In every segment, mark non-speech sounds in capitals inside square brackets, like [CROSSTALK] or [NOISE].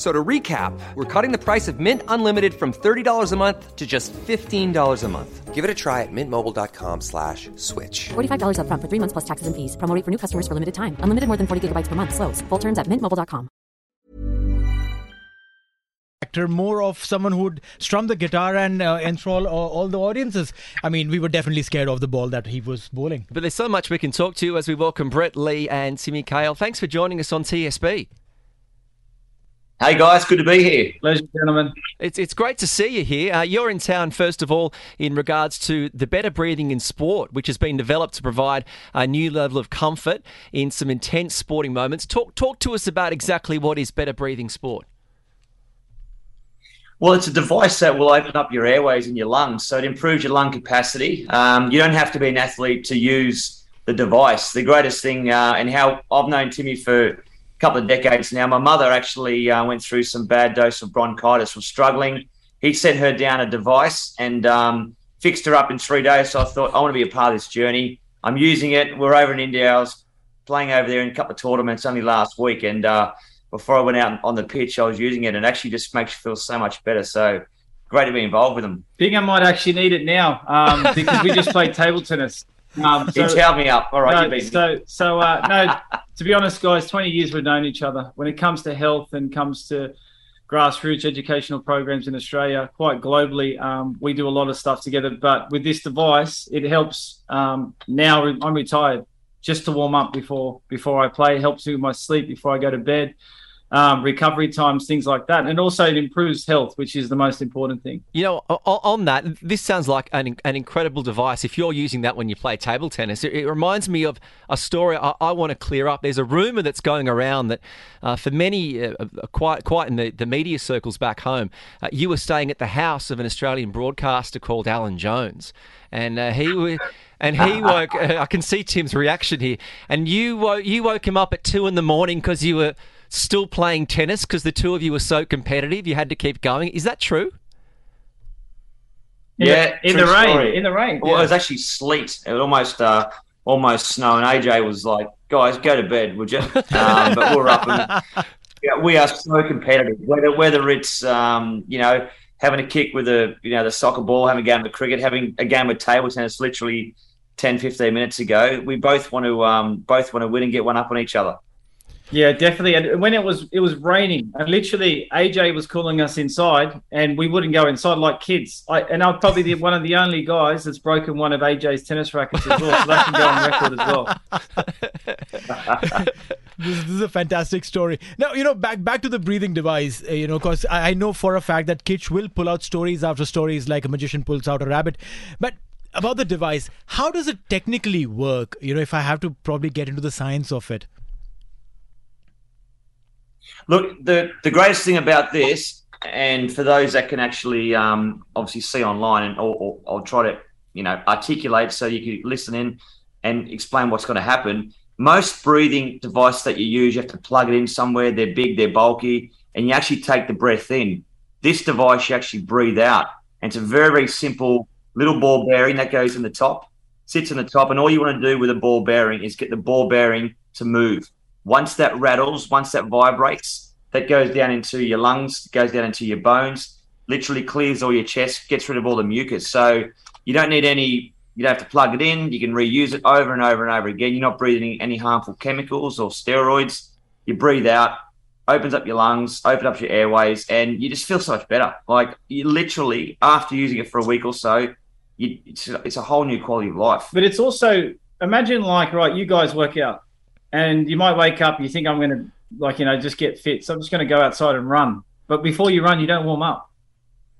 So to recap, we're cutting the price of Mint Unlimited from $30 a month to just $15 a month. Give it a try at mintmobile.com slash switch. $45 up front for three months plus taxes and fees. Promo rate for new customers for limited time. Unlimited more than 40 gigabytes per month. Slows. Full terms at mintmobile.com. Actor, more of someone who'd strum the guitar and uh, enthrall all, all the audiences. I mean, we were definitely scared of the ball that he was bowling. But there's so much we can talk to as we welcome Brett Lee and Timmy Cahill. Thanks for joining us on TSB. Hey guys, good to be here. Pleasure, gentlemen. It's, it's great to see you here. Uh, you're in town, first of all, in regards to the better breathing in sport, which has been developed to provide a new level of comfort in some intense sporting moments. Talk, talk to us about exactly what is better breathing sport. Well, it's a device that will open up your airways and your lungs, so it improves your lung capacity. Um, you don't have to be an athlete to use the device. The greatest thing, uh, and how I've known Timmy for couple of decades now. My mother actually uh, went through some bad dose of bronchitis, was struggling. He sent her down a device and um, fixed her up in three days. So I thought, I want to be a part of this journey. I'm using it. We're over in India. I was playing over there in a couple of tournaments only last week. And uh, before I went out on the pitch, I was using it and actually just makes you feel so much better. So great to be involved with them. I might actually need it now um, because we just played table tennis. Um, so, he me up. All right, no, so so uh, no. to be honest, guys, twenty years we've known each other. When it comes to health and comes to grassroots educational programs in Australia, quite globally, um, we do a lot of stuff together. But with this device, it helps. Um, now I'm retired, just to warm up before before I play. It helps me with my sleep before I go to bed um, recovery times, things like that. And also it improves health, which is the most important thing. You know, on that, this sounds like an, an incredible device. If you're using that when you play table tennis, it, it reminds me of a story I, I, want to clear up. There's a rumor that's going around that uh, for many, uh, uh, quite quite in the, the media circles back home, uh, you were staying at the house of an Australian broadcaster called Alan Jones. And uh, he and he [LAUGHS] woke. Uh, I can see Tim's reaction here. And you woke, you woke him up at two in the morning because you were still playing tennis because the two of you were so competitive you had to keep going. Is that true? Yeah, in the rain. In the rain. Well, yeah. it was actually sleet. It was almost uh, almost snow, and AJ was like, "Guys, go to bed, would you?" [LAUGHS] Um, but we we're up, and yeah, we are so competitive. Whether whether it's um, you know having a kick with a you know the soccer ball, having a game of cricket, having a game of table tennis, literally 10, 15 minutes ago, we both want to um, both want to win and get one up on each other. Yeah, definitely. And when it was it was raining, and literally AJ was calling us inside, and we wouldn't go inside like kids. I, and I'm probably the, one of the only guys that's broken one of AJ's tennis rackets as well, so that can go on record as well. [LAUGHS] this, this, is a fantastic story. Now you know back back to the breathing device. Uh, you know, because I, I know for a fact that Kitch will pull out stories after stories like a magician pulls out a rabbit, but about the device, how does it technically work? You know, if I have to probably get into the science of it. Look, the the greatest thing about this, and for those that can actually um, obviously see online, and or, or, I'll try to you know articulate so you can listen in and explain what's going to happen. Most breathing devices that you use, you have to plug it in somewhere. They're big, they're bulky, and you actually take the breath in. This device, you actually breathe out, and it's a very very simple little ball bearing that goes in the top, sits in the top, and all you want to do with a ball bearing is get the ball bearing to move. Once that rattles, once that vibrates, that goes down into your lungs, goes down into your bones, literally clears all your chest, gets rid of all the mucus. So you don't need any You don't have to plug it in. You can reuse it over and over and over again. You're not breathing any harmful chemicals or steroids. You breathe out, opens up your lungs, opens up your airways, and you just feel so much better. Like you literally, after using it for a week or so, you, it's, it's a whole new quality of life. But it's also imagine like right, you guys work out, and you might wake up, you think I'm going to like you know just get fit, so I'm just going to go outside and run. But before you run, you don't warm up,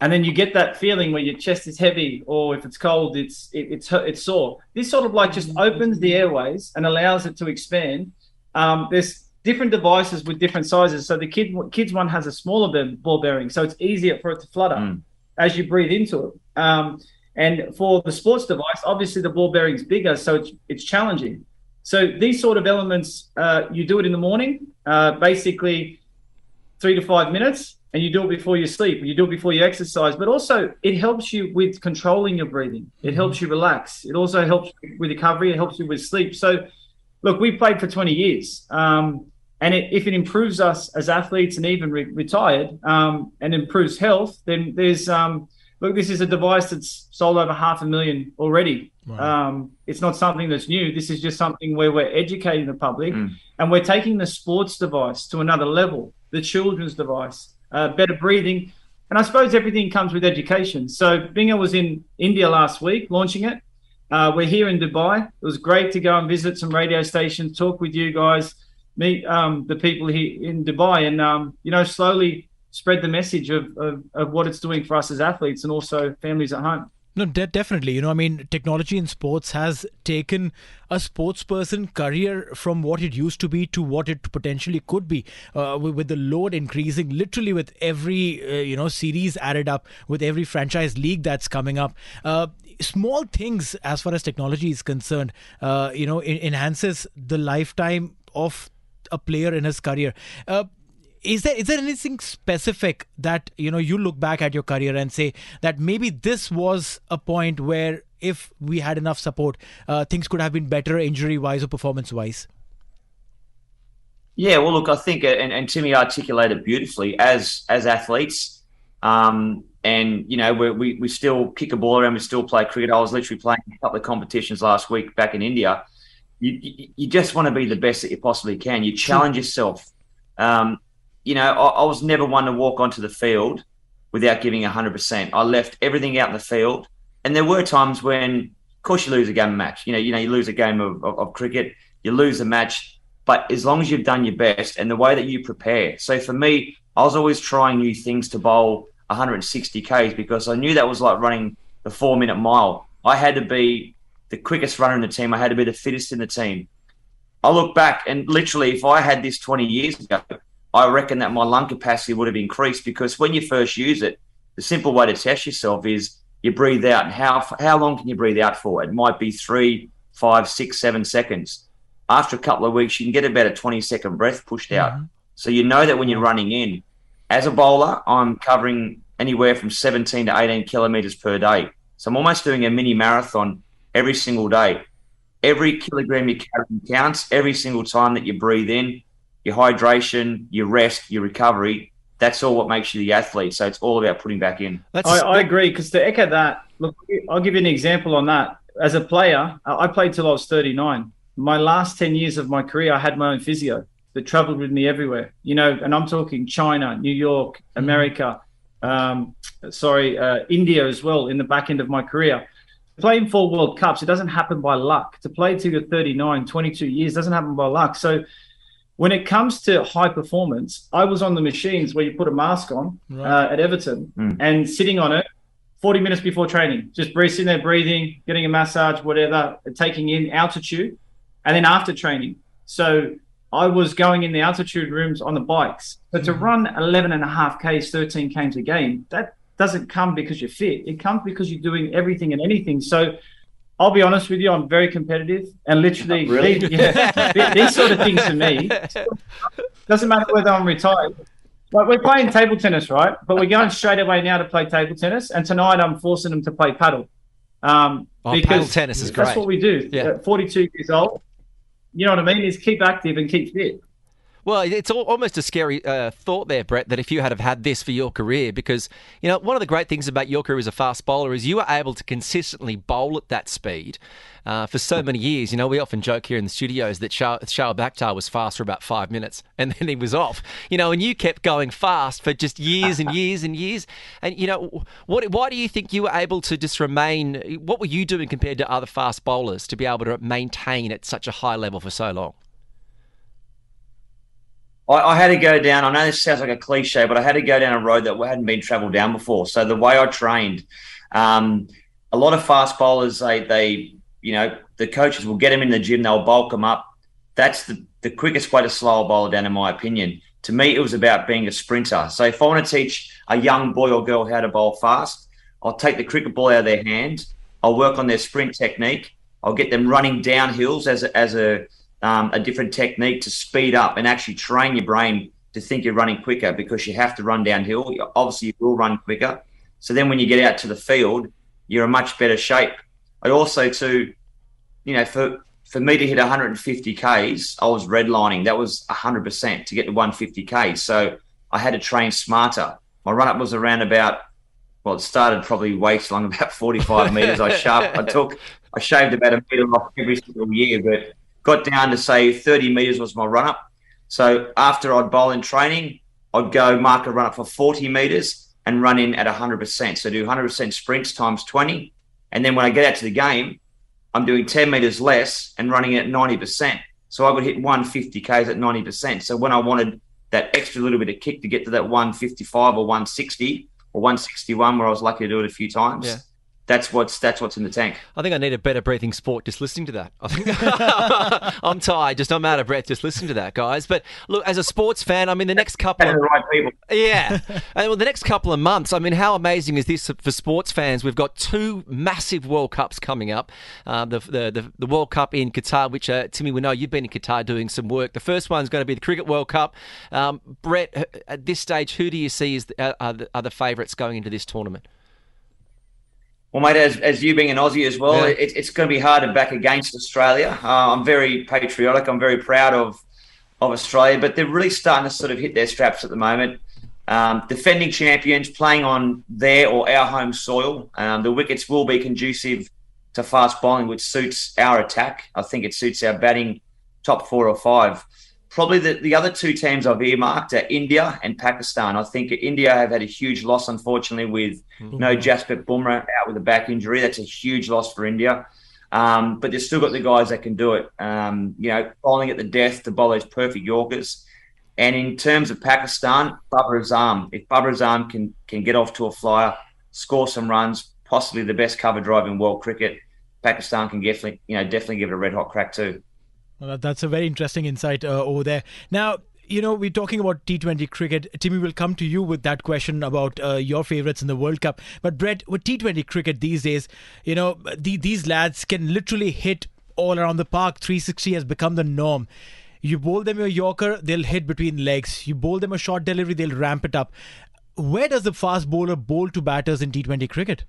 and then you get that feeling where your chest is heavy, or if it's cold, it's it, it's it's sore. This sort of like just opens the airways and allows it to expand. Um, there's different devices with different sizes. So the kid kids one has a smaller ball bearing, so it's easier for it to flutter mm. as you breathe into it. Um, and for the sports device, obviously the ball bearing's bigger, so it's it's challenging. So these sort of elements, uh, you do it in the morning, uh, basically three to five minutes, and you do it before you sleep. You do it before you exercise, but also it helps you with controlling your breathing. It helps mm-hmm. you relax. It also helps with recovery. It helps you with sleep. So, look, we played for 20 years. Um, and it, if it improves us as athletes and even re- retired um, and improves health, then there's um, look, this is a device that's sold over half a million already. Um, it's not something that's new. This is just something where we're educating the public mm. and we're taking the sports device to another level, the children's device, uh, better breathing. And I suppose everything comes with education. So Binga was in India last week launching it. Uh, we're here in Dubai. It was great to go and visit some radio stations, talk with you guys, meet um, the people here in Dubai, and um, you know, slowly spread the message of, of, of what it's doing for us as athletes and also families at home. No, de- definitely. You know, I mean, technology in sports has taken a sports person career from what it used to be to what it potentially could be, uh, with, with, the load increasing literally with every, uh, you know, series added up, with every franchise league that's coming up. Uh, small things, as far as technology is concerned, uh, you know, enhances the lifetime of a player in his career. Uh, is there is there anything specific that you know you look back at your career and say that maybe this was a point where if we had enough support uh, things could have been better injury wise or performance wise yeah well look i think uh, and, and timmy articulated beautifully as as athletes. Um, and you know we we still kick a ball around we still play cricket. I was literally playing a couple of competitions last week back in india. You, you, you just want to be the best that you possibly can. You challenge yourself. Um, you know, I, I, was never one to walk onto the field without giving 100%. I left everything out in the field. And there were times when, of course, you lose a game match. You know, you know, you lose a game of, of, of cricket, you lose a match. But as long as you've done your best and the way that you prepare. So for me, I was always trying new things to bowl 160 Ks because I knew that was like running the four minute mile. I had to be the quickest runner in the team. I had to be the fittest in the team. I look back and literally, if I had this 20 years ago, I reckon that my lung capacity would have increased because when you first use it, the simple way to test yourself is you breathe out. And how how long can you breathe out for? It might be three, five, six, seven seconds. After a couple of weeks, you can get about a 20 second breath pushed out. Mm-hmm. So you know that when you're running in, as a bowler, I'm covering anywhere from 17 to 18 kilometers per day. So I'm almost doing a mini marathon every single day. Every kilogram you carry counts. Every single time that you breathe in, your hydration, your rest, your recovery. That's all what makes you the athlete. So it's all about putting back in. I, I, agree because to echo that, look, I'll give you an example on that. As a player, I played till I was 39. My last 10 years of my career, I had my own physio that traveled with me everywhere. You know, and I'm talking China, New York, mm-hmm. America, um, sorry, uh, India as well in the back end of my career. Playing four World Cups, it doesn't happen by luck. To play till you're 39, 22 years doesn't happen by luck. So when it comes to high performance, I was on the machines where you put a mask on right. uh, at Everton mm. and sitting on it 40 minutes before training, just sitting there breathing, getting a massage, whatever, taking in altitude, and then after training. So I was going in the altitude rooms on the bikes. But to hmm. run 11 and a half Ks, 13 Ks a game, that doesn't come because you're fit. It comes because you're doing everything and anything. So I'll be honest with you, I'm very competitive, and literally, really? these, yeah, these sort of things to me doesn't matter whether I'm retired. Like we're playing table tennis, right? But we're going straight away now to play table tennis, and tonight I'm forcing them to play paddle. Um, oh, because paddle tennis is great. That's what we do. Yeah. At 42 years old, you know what I mean? Is keep active and keep fit. Well, it's almost a scary uh, thought there, Brett, that if you had have had this for your career, because, you know, one of the great things about your career as a fast bowler is you were able to consistently bowl at that speed uh, for so many years. You know, we often joke here in the studios that Shoaib Akhtar was fast for about five minutes [LAUGHS] and then he was off. You know, and you kept going fast for just years and years and years. And, you know, what, why do you think you were able to just remain, what were you doing compared to other fast bowlers to be able to maintain at such a high level for so long? I, I, had to go down. I know this sounds like a cliche, but I had to go down a road that hadn't been travelled down before. So the way I trained, um, a lot of fast bowlers, they, they, you know, the coaches will get them in the gym, they'll bulk them up. That's the, the quickest way to slow a bowler down, in my opinion. To me, it was about being a sprinter. So if I want to teach a young boy or girl how to bowl fast, I'll take the cricket ball out of their hand. I'll work on their sprint technique. I'll get them running down hills as a, as a um, a different technique to speed up and actually train your brain to think you're running quicker because you have to run downhill. Obviously, you will run quicker. So then when you get out to the field, you're in much better shape. I also, too, you know, for for me to hit 150 Ks, I was redlining. That was 100% to get to 150 Ks. So I had to train smarter. My run up was around about, well, it started probably waist long, [LAUGHS] about 45 meters. I sharp, I took, I shaved about a meter off every single year, but got down to say 30 meters was my run up. So after I'd bowl in training, I'd go mark a run up for 40 meters and run in at 100%. So do 100% sprints times 20. And then when I get out to the game, I'm doing 10 meters less and running at 90%. So I would hit 150 Ks at 90%. So when I wanted that extra little bit of kick to get to that 155 or 160 or 161, where I was lucky to do it a few times, yeah that's what's that's what's in the tank. I think I need a better breathing sport just listening to that. I think [LAUGHS] I'm tired, just I'm out of breath just listening to that, guys. But look, as a sports fan, I mean, the next couple of right people. yeah, [LAUGHS] and well, the next couple of months. I mean, how amazing is this for sports fans? We've got two massive World Cups coming up. Uh, the, the, the the World Cup in Qatar, which uh, Timmy, we know you've been in Qatar doing some work. The first one's going to be the Cricket World Cup. Um, Brett, at this stage, who do you see as the, uh, are the, are the favourites going into this tournament? Well, mate, as, as you being an Aussie as well, yeah. it, it's going to be hard to back against Australia. Uh, I'm very patriotic. I'm very proud of of Australia, but they're really starting to sort of hit their straps at the moment. Um, defending champions playing on their or our home soil. Um, the wickets will be conducive to fast bowling, which suits our attack. I think it suits our batting top four or five. Probably the, the other two teams I've earmarked are India and Pakistan. I think India have had a huge loss, unfortunately, with mm-hmm. no Jasprit Bumrah out with a back injury. That's a huge loss for India. Um, but they've still got the guys that can do it. Um, you know, bowling at the death to bowl those perfect Yorkers. And in terms of Pakistan, Babar Azam. If Babar Azam can can get off to a flyer, score some runs, possibly the best cover drive in world cricket, Pakistan can definitely, you know, definitely give it a red hot crack too. Well, that's a very interesting insight uh, over there. Now, you know, we're talking about T20 cricket. Timmy will come to you with that question about uh, your favorites in the World Cup. But Brett, with T20 cricket these days, you know, the, these lads can literally hit all around the park. 360 has become the norm. You bowl them a Yorker, they'll hit between legs. You bowl them a short delivery, they'll ramp it up. Where does the fast bowler bowl to batters in T20 cricket?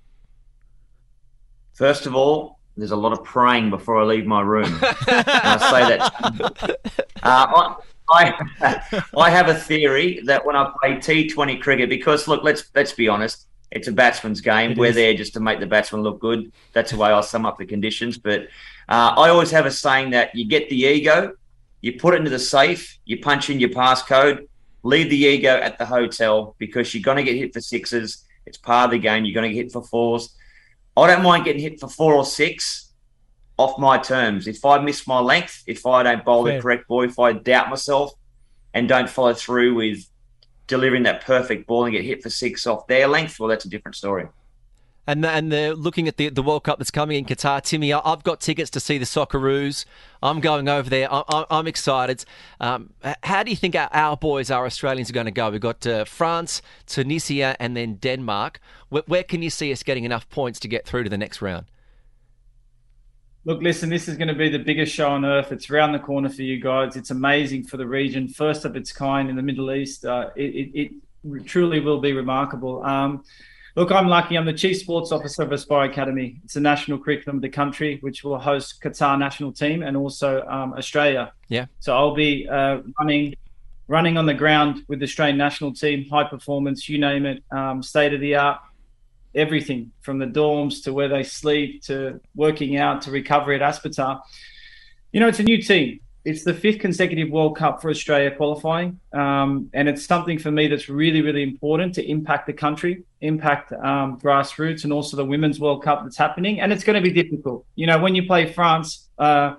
First of all, there's a lot of praying before I leave my room. [LAUGHS] I say that. Uh, I, I have a theory that when I play T20 cricket, because look, let's let's be honest, it's a batsman's game. It We're is. there just to make the batsman look good. That's the way I sum up the conditions. But uh, I always have a saying that you get the ego, you put it into the safe, you punch in your passcode, leave the ego at the hotel because you're going to get hit for sixes. It's part of the game. You're going to get hit for fours. I don't mind getting hit for four or six off my terms. If I miss my length, if I don't bowl Fair. the correct ball, if I doubt myself and don't follow through with delivering that perfect ball and get hit for six off their length, well, that's a different story. And and they're looking at the the World Cup that's coming in Qatar. Timmy, I've got tickets to see the Socceroos. I'm going over there. I'm, I'm excited. Um, how do you think our, our, boys, our Australians, are going to go? We've got uh, France, Tunisia, and then Denmark. Where, where can you see us getting enough points to get through to the next round? Look, listen, this is going to be the biggest show on earth. It's around the corner for you guys. It's amazing for the region, first of its kind in the Middle East. Uh, it, it, it, truly will be remarkable. Um, Look, I'm lucky. I'm the Chief Sports Officer of Aspire Academy. It's a national curriculum of the country, which will host Qatar national team and also um, Australia. Yeah. So I'll be uh, running running on the ground with the Australian national team, high performance, you name it, um, state of the art, everything from the dorms to where they sleep to working out to recovery at Aspetar. You know, it's a new team. It's the fifth consecutive World Cup for Australia qualifying. Um, and it's something for me that's really, really important to impact the country, impact um, grassroots, and also the Women's World Cup that's happening. And it's going to be difficult. You know, when you play France, uh,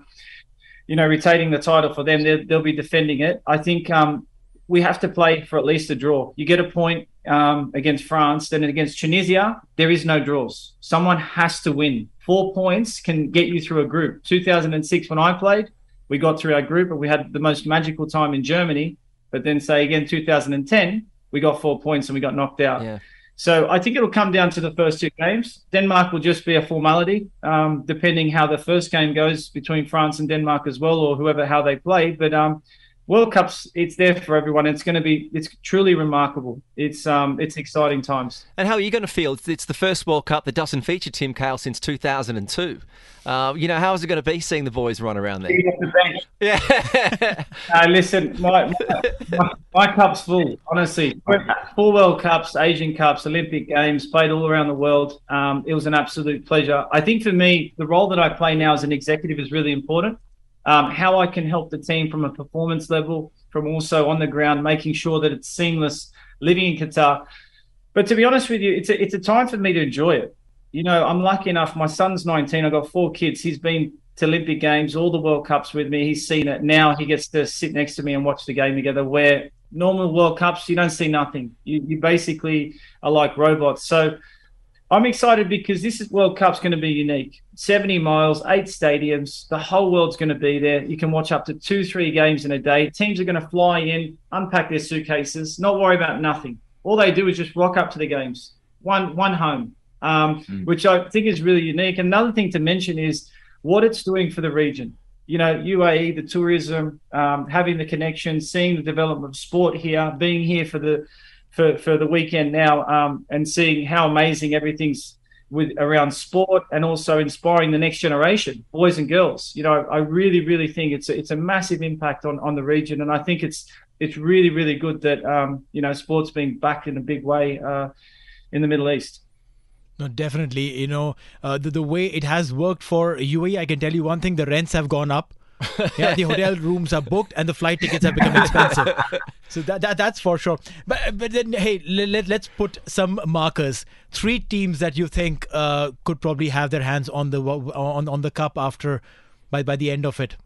you know, retaining the title for them, they'll, be defending it. I think um, we have to play for at least a draw. You get a point um, against France, then against Tunisia, there is no draws. Someone has to win. Four points can get you through a group. 2006, when I played, we got through our group and we had the most magical time in Germany. But then, say again, 2010, we got four points and we got knocked out. Yeah. So I think it'll come down to the first two games. Denmark will just be a formality, um, depending how the first game goes between France and Denmark as well, or whoever how they play. But um, World Cups, it's there for everyone. It's going to be, it's truly remarkable. It's um, it's exciting times. And how are you going to feel? It's, it's the first World Cup that doesn't feature Tim Cahill since 2002. Uh, you know, how is it going to be seeing the boys run around there? Yeah. [LAUGHS] uh, listen, my, my, my, my, cup's full, honestly. Four World Cups, Asian Cups, Olympic Games, played all around the world. Um, it was an absolute pleasure. I think for me, the role that I play now as an executive is really important um, how I can help the team from a performance level, from also on the ground, making sure that it's seamless living in Qatar. But to be honest with you, it's a, it's a time for me to enjoy it. You know, I'm lucky enough. My son's 19. I've got four kids. He's been to Olympic Games, all the World Cups with me. He's seen it. Now he gets to sit next to me and watch the game together. Where normal World Cups, you don't see nothing. You, you basically are like robots. So I'm excited because this is World Cup's going to be unique. 70 miles, eight stadiums, the whole world's going to be there. You can watch up to two, three games in a day. Teams are going to fly in, unpack their suitcases, not worry about nothing. All they do is just rock up to the games, one one home, um, mm. which I think is really unique. Another thing to mention is what it's doing for the region. You know, UAE, the tourism, um, having the connection, seeing the development of sport here, being here for the for, for the weekend now um, and seeing how amazing everything's with around sport and also inspiring the next generation, boys and girls. You know, I really, really think it's a, it's a massive impact on, on the region, and I think it's it's really, really good that um, you know sports being back in a big way uh, in the Middle East. No, definitely. You know, uh, the, the way it has worked for UAE, I can tell you one thing: the rents have gone up [LAUGHS] yeah, the hotel rooms are booked and the flight tickets have become expensive. so that, that that's for sure. But but then hey, let, let's put some markers. Three teams that you think uh, could probably have their hands on the on on the cup after by by the end of it.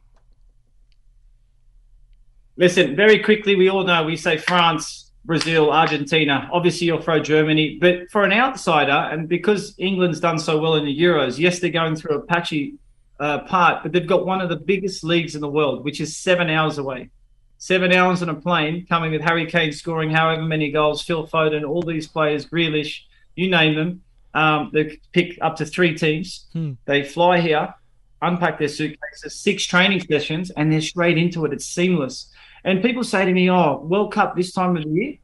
Listen, very quickly, we all know we say France, Brazil, Argentina. Obviously, you'll throw Germany, but for an outsider, and because England's done so well in the Euros, yes, they're going through a patchy uh, part, but they've got one of the biggest leagues in the world, which is seven hours away. Seven hours on a plane, coming with Harry Kane scoring however many goals, Phil Foden, all these players, Grealish, you name them. Um, they pick up to three teams. Hmm. They fly here, unpack their suitcases, six training sessions, and they're straight into it. It's seamless. And people say to me, "Oh, World Cup this time of the year."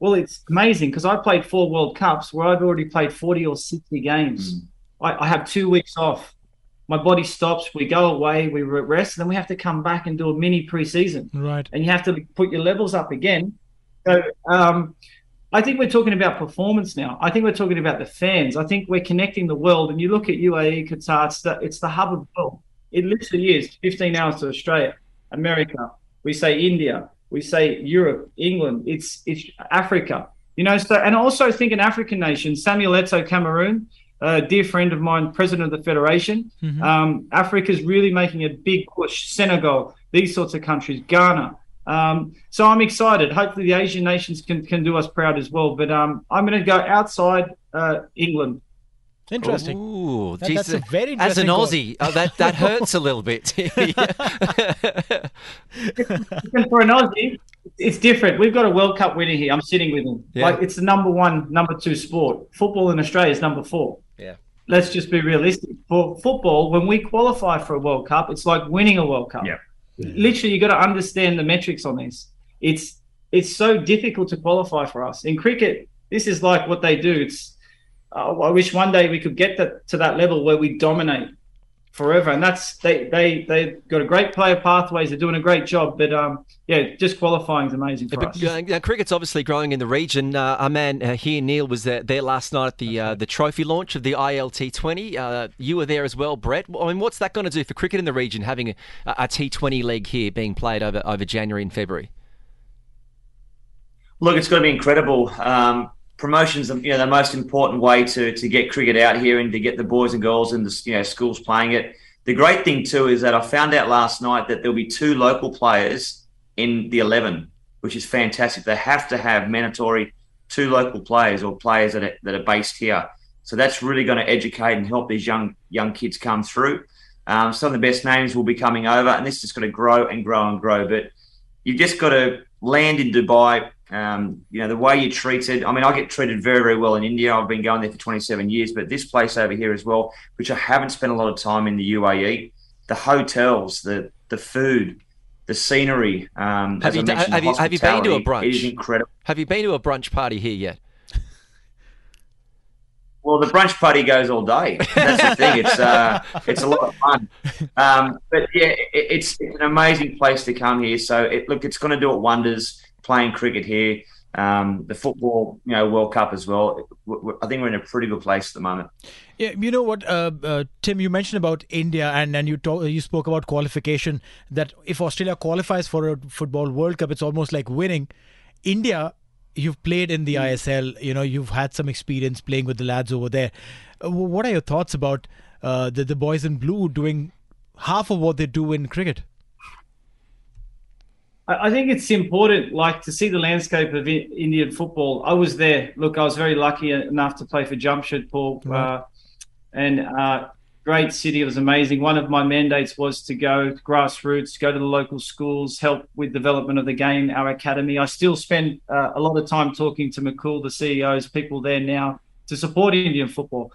Well, it's amazing because I played four World Cups where I've already played forty or sixty games. Mm. I, I have two weeks off my body stops, we go away, we rest, and then we have to come back and do a mini preseason. Right. And you have to put your levels up again. So um, I think we're talking about performance now. I think we're talking about the fans. I think we're connecting the world. And you look at UAE, Qatar, it's the, it's the hub of the world. It literally is 15 hours to Australia, America. We say India. We say Europe, England. It's it's Africa. You know, so and also think an African nation, Samuel Eto'o, Cameroon a dear friend of mine, president of the federation. Mm-hmm. Um, Africa is really making a big push. Senegal, these sorts of countries, Ghana. Um, so I'm excited. Hopefully, the Asian nations can, can do us proud as well. But um, I'm going to go outside uh, England. Interesting. Ooh, that, that's a very As an Aussie, uh, that that hurts a little bit. [LAUGHS] [LAUGHS] For an Aussie, it's different. We've got a World Cup winner here. I'm sitting with him. Yeah. Like it's the number one, number two sport. Football in Australia is number four. Yeah. Let's just be realistic. For football, when we qualify for a World Cup, it's like winning a World Cup. Yeah. Literally, you got to understand the metrics on this. It's it's so difficult to qualify for us in cricket. This is like what they do. It's uh, I wish one day we could get that to that level where we dominate forever. And that's they they they've got a great player pathways. They're doing a great job. But um, yeah, just qualifying is amazing for but, us. Uh, cricket's obviously growing in the region. Uh, our man uh, here, Neeil, was there, there last night at the uh, the trophy launch of the ILT20. Uh, you were there as well, Brett. I mean, what's that going to do for cricket in the region, having a a T20 league here being played over over January and February? Look, it's going to be incredible. Um, promotions, you know, the most important way to to get cricket out here and to get the boys and girls in the you know schools playing it. The great thing too is that I found out last night that there'll be two local players in the eleven, which is fantastic. They have to have mandatory two local players or players that are, that are based here. So that's really going to educate and help these young young kids come through. Um, some of the best names will be coming over, and this is going to grow and grow and grow. But you've just got to land in Dubai, um, you know, the way you're treated. I mean, I get treated very, very well in India. I've been going there for 27 years, but this place over here as well, which I haven't spent a lot of time in the UAE, the hotels, the the food, the scenery. Um, have, you, have, you, have you been to a brunch? It is incredible. Have you been to a brunch party here yet? Well, the brunch party goes all day. [LAUGHS] That's the thing. It's uh, it's a lot of fun. Um, but yeah, it, it's, it's an amazing place to come here. So it, look, it's going to do it wonders playing cricket here. Um, the football, you know, World Cup as well. I think we're in a pretty good place at the moment. Yeah, you know what, uh, uh, Tim, you mentioned about India, and and you talk, you spoke about qualification. That if Australia qualifies for a football World Cup, it's almost like winning. India, you've played in the mm. ISL. You know, you've had some experience playing with the lads over there. Uh, what are your thoughts about uh, the the boys in blue doing half of what they do in cricket? I think it's important, like to see the landscape of Indian football. I was there. Look, I was very lucky enough to play for Jamshedpur, right. uh, and uh, great city. It was amazing. One of my mandates was to go to grassroots, go to the local schools, help with development of the game, our academy. I still spend uh, a lot of time talking to Mukul, the CEOs, people there now to support Indian football.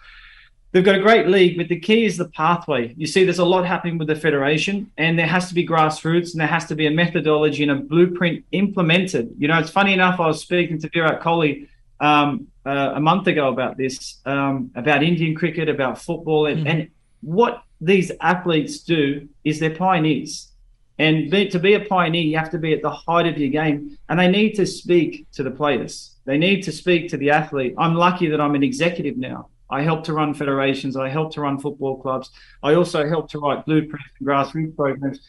They've got a great league, but the key is the pathway. You see, there's a lot happening with the federation, and there has to be grassroots, and there has to be a methodology and a blueprint implemented. You know, it's funny enough. I was speaking to Virat Kohli um, uh, a month ago about this, um, about Indian cricket, about football, and, mm-hmm. and what these athletes do is they're pioneers. And be, to be a pioneer, you have to be at the height of your game, and they need to speak to the players. They need to speak to the athlete. I'm lucky that I'm an executive now. I help to run federations. I help to run football clubs. I also help to write blueprints and grassroots programs.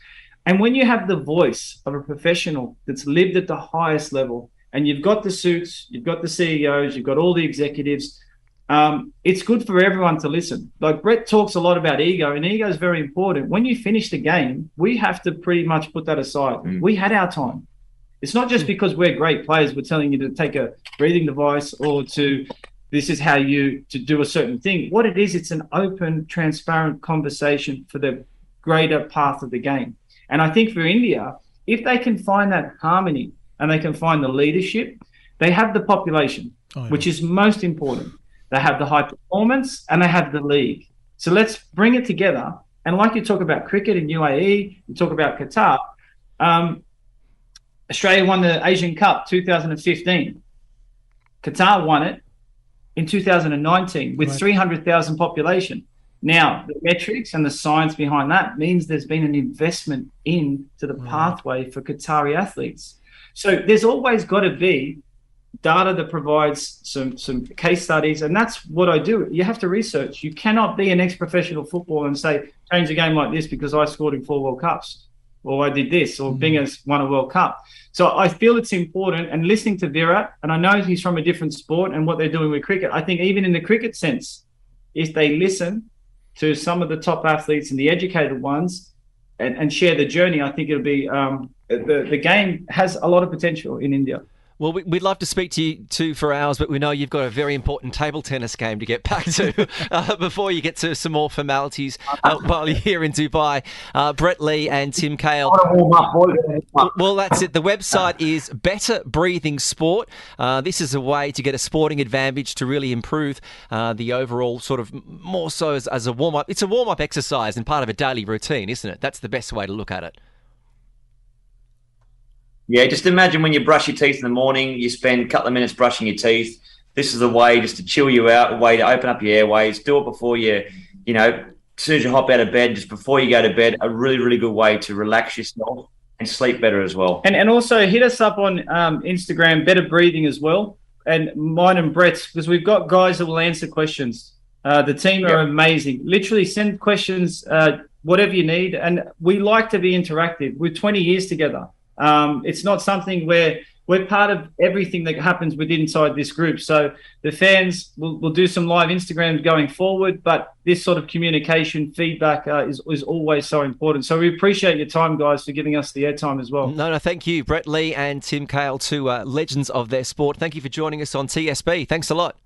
And when you have the voice of a professional that's lived at the highest level, and you've got the suits, you've got the CEOs, you've got all the executives, um, it's good for everyone to listen. Like Brett talks a lot about ego, and ego is very important. When you finish the game, we have to pretty much put that aside. Mm. We had our time. It's not just because we're great players, we're telling you to take a breathing device or to this is how you to do a certain thing. What it is, it's an open, transparent conversation for the greater path of the game. And I think for India, if they can find that harmony and they can find the leadership, they have the population, oh, yeah. which is most important. They have the high performance and they have the league. So let's bring it together. And like you talk about cricket in UAE, you talk about Qatar. Um, Australia won the Asian Cup 2015. Qatar won it in 2019 with right. 300,000 population. Now, the metrics and the science behind that means there's been an investment into the right. pathway for Qatari athletes. So there's always got to be data that provides some some case studies, and that's what I do. You have to research. You cannot be an ex-professional footballer and say change a game like this because I scored in four World Cups, or I did this, or mm. Binga's won a World Cup. So I feel it's important. And listening to Virat, and I know he's from a different sport and what they're doing with cricket. I think even in the cricket sense, if they listen to some of the top athletes and the educated ones, and, and share the journey, I think it'll be um, the the game has a lot of potential in India. Well, we'd love to speak to you too for hours, but we know you've got a very important table tennis game to get back to [LAUGHS] uh, before you get to some more formalities uh, while you're here in Dubai. Uh, Brett Lee and Tim Cahill. Well, that's it. The website is Better Breathing Sport. Uh, this is a way to get a sporting advantage to really improve uh, the overall sort of more so as, as a warm up. It's a warm up exercise and part of a daily routine, isn't it? That's the best way to look at it. Yeah, just imagine when you brush your teeth in the morning, you spend a couple of minutes brushing your teeth. This is a way just to chill you out, a way to open up your airways. Do it before you, you know, as soon as you hop out of bed, just before you go to bed, a really, really good way to relax yourself and sleep better as well. And and also hit us up on um, Instagram, Better Breathing as well, and mine and Brett's because we've got guys that will answer questions. Uh, the team are yep. amazing. Literally send questions, uh, whatever you need, and we like to be interactive. We're 20 years together. Um, it's not something where we're part of everything that happens within inside this group. So the fans will, will do some live Instagrams going forward, but this sort of communication feedback uh, is, is always so important. So we appreciate your time, guys, for giving us the airtime as well. No, no, thank you, Brett Lee and Tim Cahill, two uh, legends of their sport. Thank you for joining us on TSB. Thanks a lot.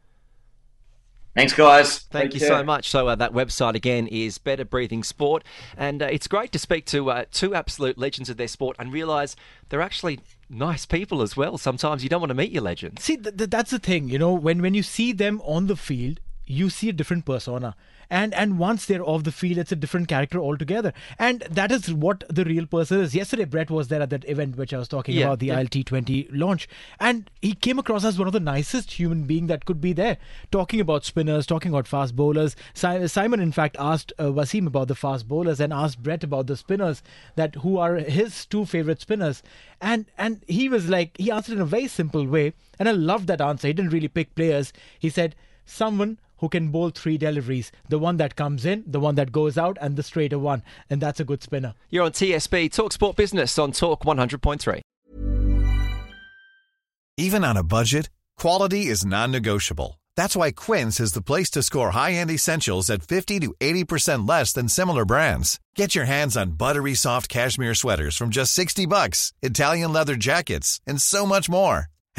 Thanks, guys. Thank Take you care. so much. So, uh, that website again is Better Breathing Sport. And uh, it's great to speak to uh, two absolute legends of their sport and realise they're actually nice people as well. Sometimes you don't want to meet your legends. See, th- th- that's the thing. You know, when, when you see them on the field, you see a different persona and and once they're off the field it's a different character altogether. And that is what the real person is. Yesterday brett was there at that event which i was talking yeah, about the yeah. ilt20 launch. And he came across as one of the nicest human being that could be there. Talking about spinners talking about fast bowlers. Simon in fact asked uh, wasim about the fast bowlers and asked brett about the spinners that who are his two favorite spinners. And and he was like he answered in a very simple way. And i loved that answer. He didn't really pick players. He said someone who can bowl three deliveries the one that comes in, the one that goes out, and the straighter one. And that's a good spinner. You're on TSB, Talk Sport Business on Talk 100.3. Even on a budget, quality is non negotiable. That's why Quince is the place to score high end essentials at 50 to 80% less than similar brands. Get your hands on buttery soft cashmere sweaters from just 60 bucks, Italian leather jackets, and so much more.